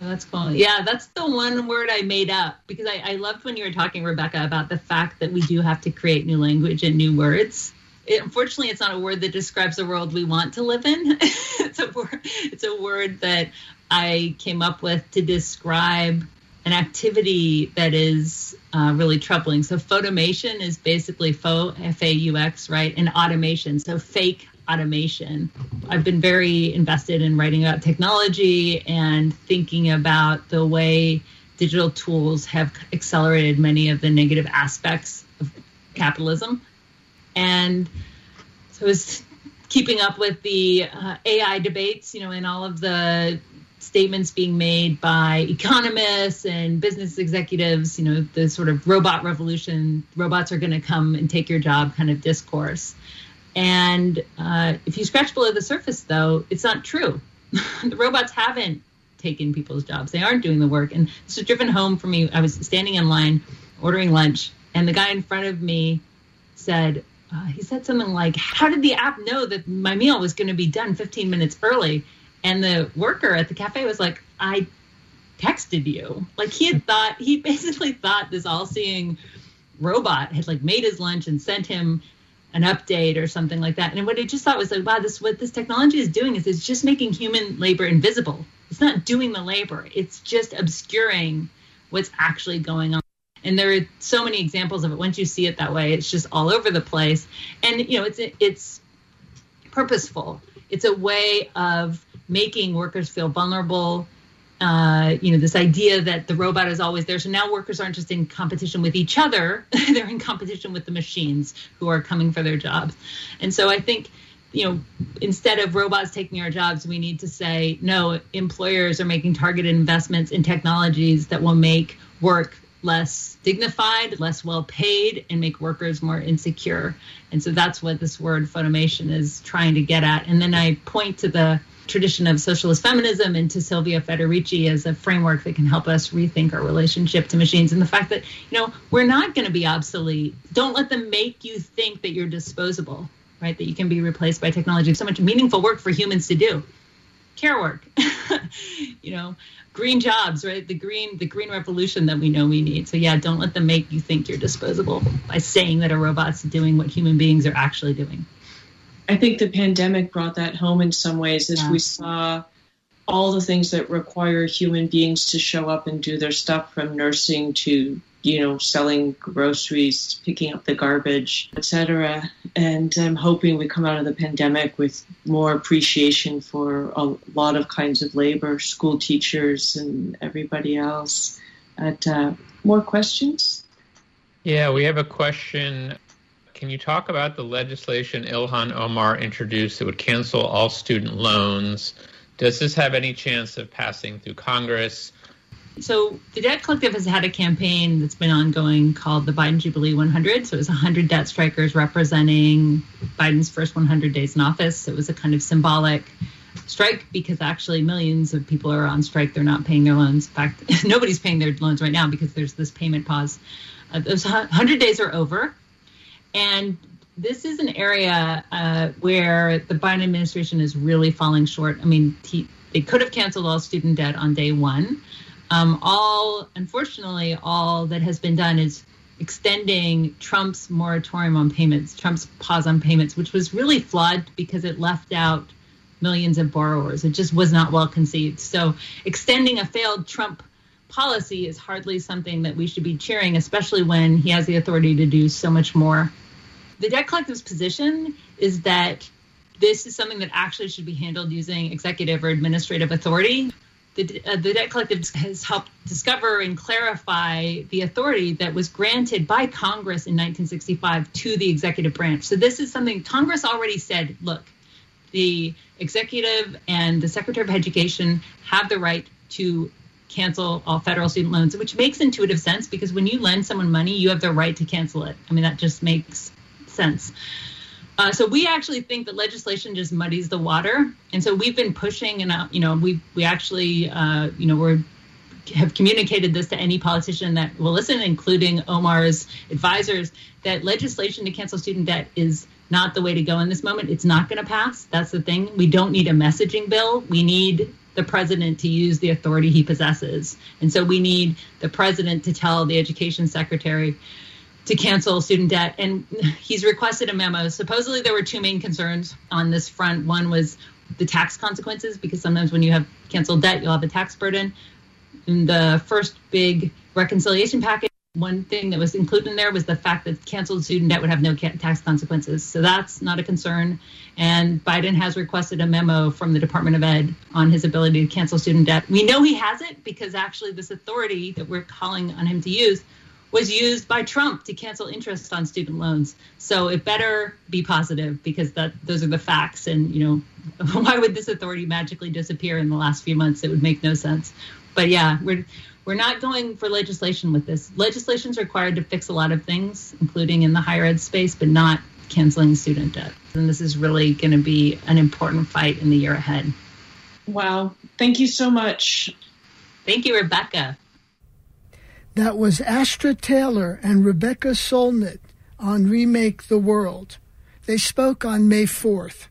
Oh, that's cool. Yeah, that's the one word I made up because I, I loved when you were talking, Rebecca, about the fact that we do have to create new language and new words. It, unfortunately, it's not a word that describes the world we want to live in. it's a word. It's a word that I came up with to describe an activity that is uh, really troubling. So, fauxtomation is basically faux, F A U X, right? And automation, so fake automation. I've been very invested in writing about technology and thinking about the way digital tools have accelerated many of the negative aspects of capitalism. And so I was keeping up with the uh, AI debates, you know, and all of the statements being made by economists and business executives, you know, the sort of robot revolution, robots are going to come and take your job kind of discourse. And uh, if you scratch below the surface, though, it's not true. the robots haven't taken people's jobs. They aren't doing the work. And this was driven home for me. I was standing in line ordering lunch, and the guy in front of me said, uh, he said something like, How did the app know that my meal was going to be done 15 minutes early? And the worker at the cafe was like, I texted you. Like he had thought, he basically thought this all seeing robot had like made his lunch and sent him an update or something like that. And what I just thought was like, wow, this what this technology is doing is it's just making human labor invisible. It's not doing the labor. It's just obscuring what's actually going on. And there are so many examples of it. Once you see it that way, it's just all over the place. And you know, it's it's purposeful. It's a way of making workers feel vulnerable uh, you know, this idea that the robot is always there. So now workers aren't just in competition with each other; they're in competition with the machines who are coming for their jobs. And so I think, you know, instead of robots taking our jobs, we need to say no. Employers are making targeted investments in technologies that will make work less dignified, less well paid, and make workers more insecure. And so that's what this word fauxtomation is trying to get at. And then I point to the tradition of socialist feminism and to Silvia Federici as a framework that can help us rethink our relationship to machines and the fact that, you know, we're not going to be obsolete. Don't let them make you think that you're disposable, right? That you can be replaced by technology. So much meaningful work for humans to do. Care work, you know, green jobs, right? The green, the green revolution that we know we need. So yeah, don't let them make you think you're disposable by saying that a robot's doing what human beings are actually doing. I think the pandemic brought that home in some ways as yeah. we saw all the things that require human beings to show up and do their stuff from nursing to you know selling groceries picking up the garbage etc and i'm hoping we come out of the pandemic with more appreciation for a lot of kinds of labor school teachers and everybody else. At uh, more questions? Yeah we have a question can you talk about the legislation Ilhan Omar introduced that would cancel all student loans? Does this have any chance of passing through Congress? So the Debt Collective has had a campaign that's been ongoing called the Biden Jubilee 100. So it was 100 debt strikers representing Biden's first 100 days in office. So it was a kind of symbolic strike because actually millions of people are on strike. They're not paying their loans. In fact, nobody's paying their loans right now because there's this payment pause. Uh, those 100 days are over. And this is an area uh, where the Biden administration is really falling short. I mean, he, they could have canceled all student debt on day one. Um, all, unfortunately, all that has been done is extending Trump's moratorium on payments, Trump's pause on payments, which was really flawed because it left out millions of borrowers. It just was not well conceived. So extending a failed Trump policy is hardly something that we should be cheering, especially when he has the authority to do so much more. The debt collective's position is that this is something that actually should be handled using executive or administrative authority the, uh, the debt collective has helped discover and clarify the authority that was granted by Congress in 1965 to the executive branch. So this is something Congress already said, look, the executive and the Secretary of Education have the right to cancel all federal student loans, which makes intuitive sense because when you lend someone money, you have the right to cancel it. I mean, that just makes sense. Uh, so we actually think that legislation just muddies the water, and so we've been pushing, and uh, you know, we we actually, uh, you know, we're have communicated this to any politician that will listen, including Omar's advisors, that legislation to cancel student debt is not the way to go in this moment. It's not going to pass. That's the thing. We don't need a messaging bill. We need the president to use the authority he possesses. And so we need the president to tell the education secretary to cancel student debt. And he's requested a memo. Supposedly, there were two main concerns on this front. One was the tax consequences, because sometimes when you have canceled debt, you'll have a tax burden. In the first big reconciliation package, one thing that was included in there was the fact that canceled student debt would have no tax consequences. So that's not a concern. And Biden has requested a memo from the Department of Ed on his ability to cancel student debt. We know he has it because actually, this authority that we're calling on him to use was used by Trump to cancel interest on student loans. So it better be positive because that those are the facts. And you know, why would this authority magically disappear in the last few months? It would make no sense. But yeah, we're we're not going for legislation with this. Legislation is required to fix a lot of things, including in the higher ed space, but not canceling student debt. And this is really going to be an important fight in the year ahead. Wow. Thank you so much. Thank you, Rebecca. That was Astra Taylor and Rebecca Solnit on Remake the World. They spoke on May 4th.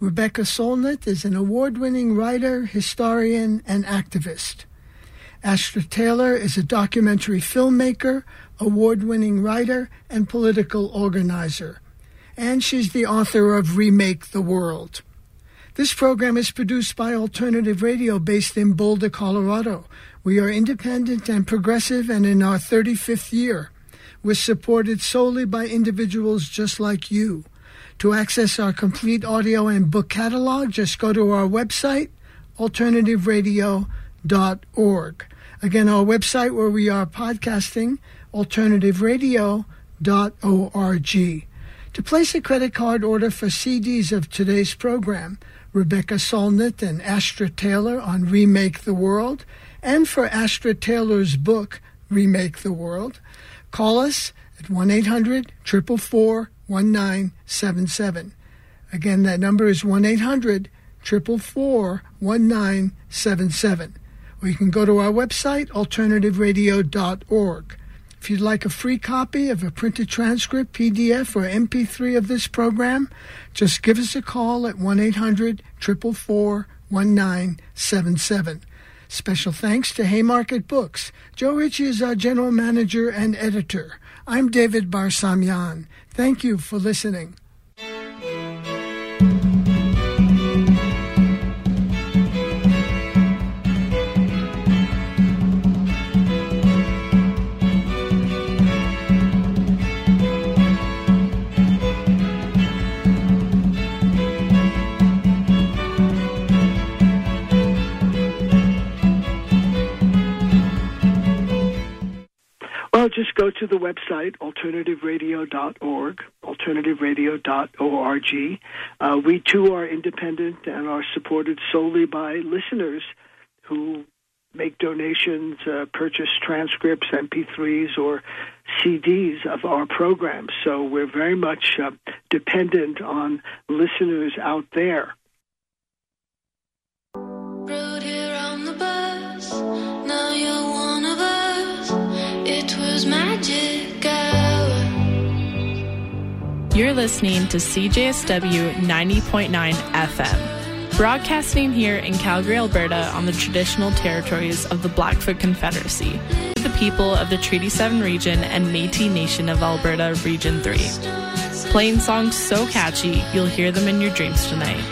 Rebecca Solnit is an award winning writer, historian, and activist. Astra Taylor is a documentary filmmaker, award winning writer, and political organizer. And she's the author of Remake the World. This program is produced by Alternative Radio based in Boulder, Colorado, we are independent and progressive and in our 35th year. We're supported solely by individuals just like you. To access our complete audio and book catalog, just go to our website, alternativeradio.org. Again, our website where we are podcasting, alternativeradio.org. To place a credit card order for CDs of today's program, Rebecca Solnit and Astra Taylor on Remake the World, and for Astra Taylor's book, Remake the World, call us at 1 800 444 1977. Again, that number is 1 800 444 1977. Or you can go to our website, alternativeradio.org. If you'd like a free copy of a printed transcript, PDF, or MP3 of this program, just give us a call at 1 800 444 1977. Special thanks to Haymarket Books. Joe Ritchie is our general manager and editor. I'm David Barsamian. Thank you for listening. go to the website, alternativeradio.org, alternativeradio.org. Uh, we too are independent and are supported solely by listeners who make donations, uh, purchase transcripts, MP3s, or CDs of our programs. So we're very much uh, dependent on listeners out there. Rode here on the bus, now you're one of us. It was- you're listening to CJSW 90.9 FM, broadcasting here in Calgary, Alberta, on the traditional territories of the Blackfoot Confederacy, the people of the Treaty 7 region and Métis Nation of Alberta, Region 3. Playing songs so catchy, you'll hear them in your dreams tonight.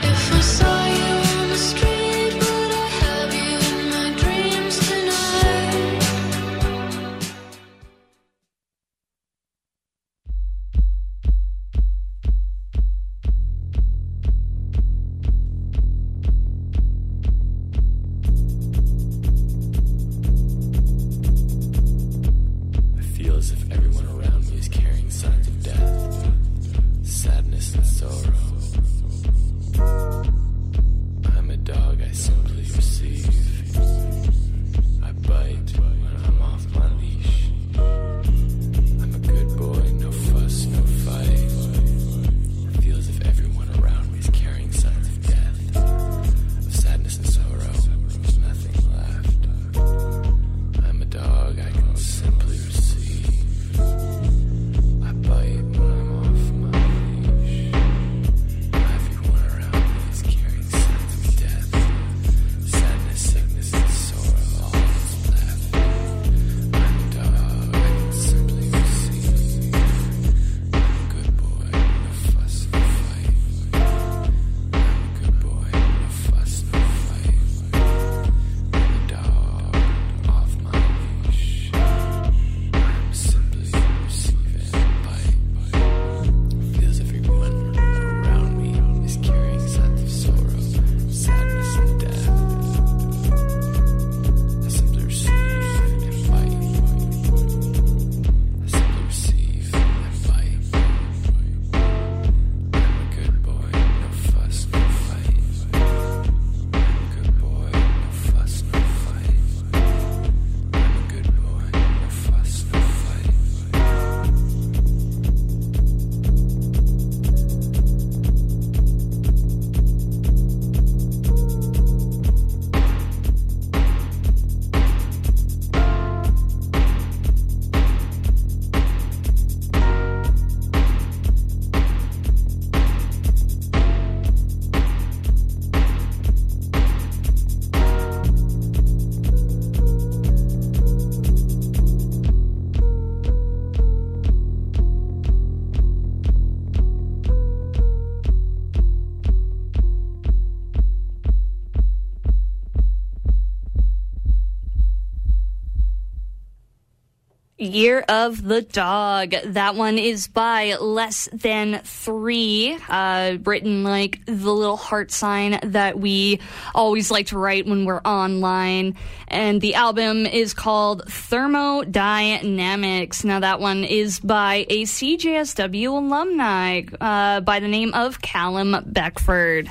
Year of the Dog. That one is by Less Than Three, uh, written like the little heart sign that we always like to write when we're online. And the album is called Thermodynamics. Now, that one is by a CJSW alumni uh, by the name of Callum Beckford.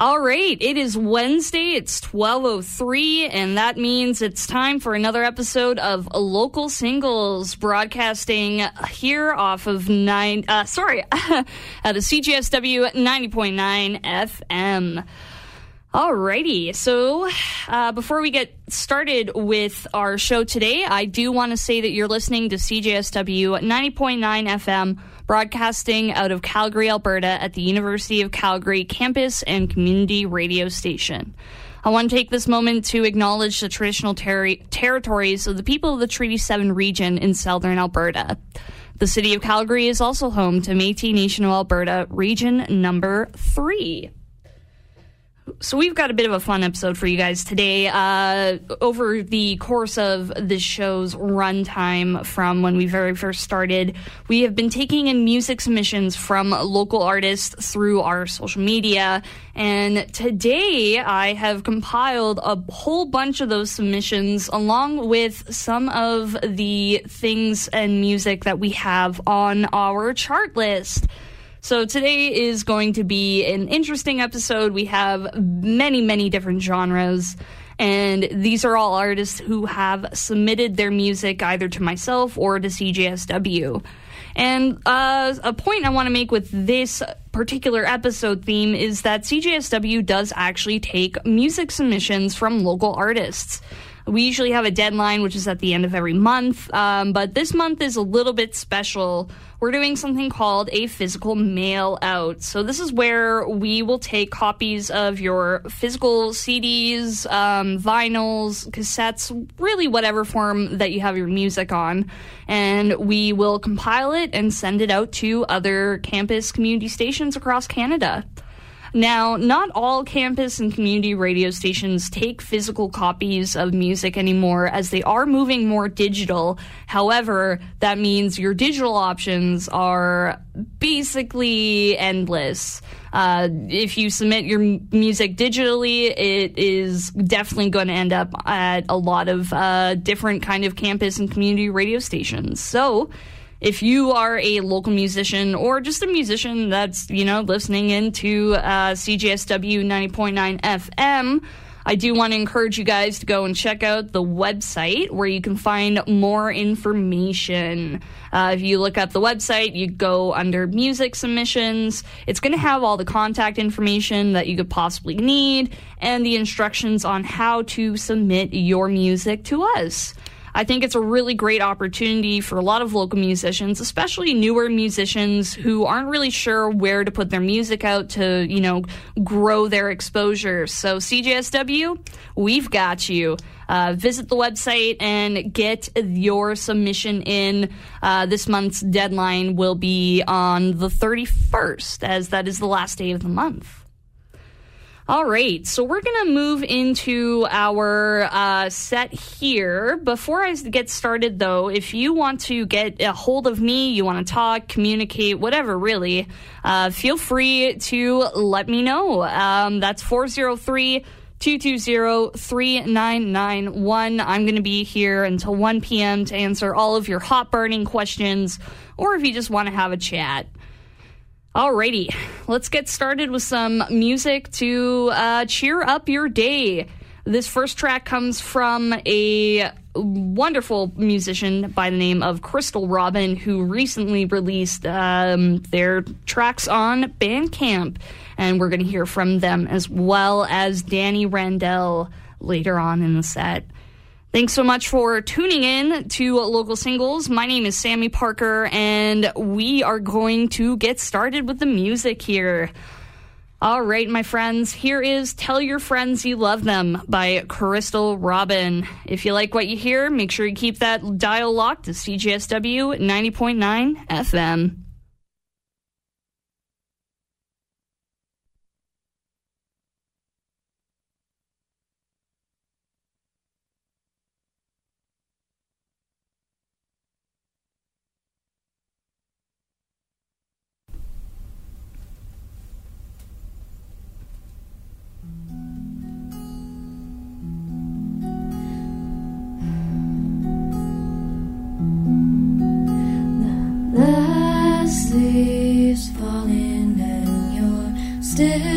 All right, it is Wednesday. It's 12:03 and that means it's time for another episode of Local Singles broadcasting here off of 9 uh sorry, at a CJSW 90.9 FM. Alrighty, so uh, before we get started with our show today, I do want to say that you're listening to CJSW 90.9 FM broadcasting out of Calgary, Alberta at the University of Calgary campus and community radio station. I want to take this moment to acknowledge the traditional ter- territories of the people of the Treaty 7 region in southern Alberta. The city of Calgary is also home to Metis Nation of Alberta, region number 3 so we've got a bit of a fun episode for you guys today. Uh, over the course of this show's runtime from when we very first started, we have been taking in music submissions from local artists through our social media. And today I have compiled a whole bunch of those submissions along with some of the things and music that we have on our chart list. So today is going to be an interesting episode. We have many, many different genres. And these are all artists who have submitted their music either to myself or to CJSW. And uh, a point I want to make with this particular episode theme is that CJSW does actually take music submissions from local artists. We usually have a deadline, which is at the end of every month, um, but this month is a little bit special. We're doing something called a physical mail out. So, this is where we will take copies of your physical CDs, um, vinyls, cassettes, really whatever form that you have your music on, and we will compile it and send it out to other campus community stations across Canada. Now, not all campus and community radio stations take physical copies of music anymore as they are moving more digital. However, that means your digital options are basically endless. Uh, if you submit your music digitally, it is definitely going to end up at a lot of uh, different kind of campus and community radio stations. So, if you are a local musician or just a musician that's, you know, listening into uh, CJSW 90.9 FM, I do want to encourage you guys to go and check out the website where you can find more information. Uh, if you look up the website, you go under music submissions. It's going to have all the contact information that you could possibly need and the instructions on how to submit your music to us. I think it's a really great opportunity for a lot of local musicians, especially newer musicians who aren't really sure where to put their music out to, you know, grow their exposure. So, CJSW, we've got you. Uh, visit the website and get your submission in. Uh, this month's deadline will be on the 31st, as that is the last day of the month. All right, so we're going to move into our uh, set here. Before I get started, though, if you want to get a hold of me, you want to talk, communicate, whatever, really, uh, feel free to let me know. Um, that's 403 220 3991. I'm going to be here until 1 p.m. to answer all of your hot burning questions, or if you just want to have a chat. Alrighty, let's get started with some music to uh, cheer up your day. This first track comes from a wonderful musician by the name of Crystal Robin, who recently released um, their tracks on Bandcamp. And we're going to hear from them as well as Danny Randell later on in the set. Thanks so much for tuning in to Local Singles. My name is Sammy Parker, and we are going to get started with the music here. All right, my friends, here is Tell Your Friends You Love Them by Crystal Robin. If you like what you hear, make sure you keep that dial locked to CJSW 90.9 FM. Still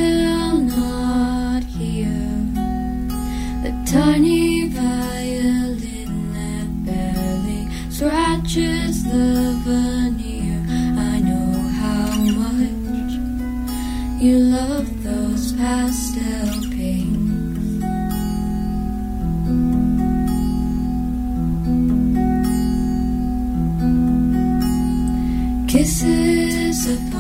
Kisses is kisses,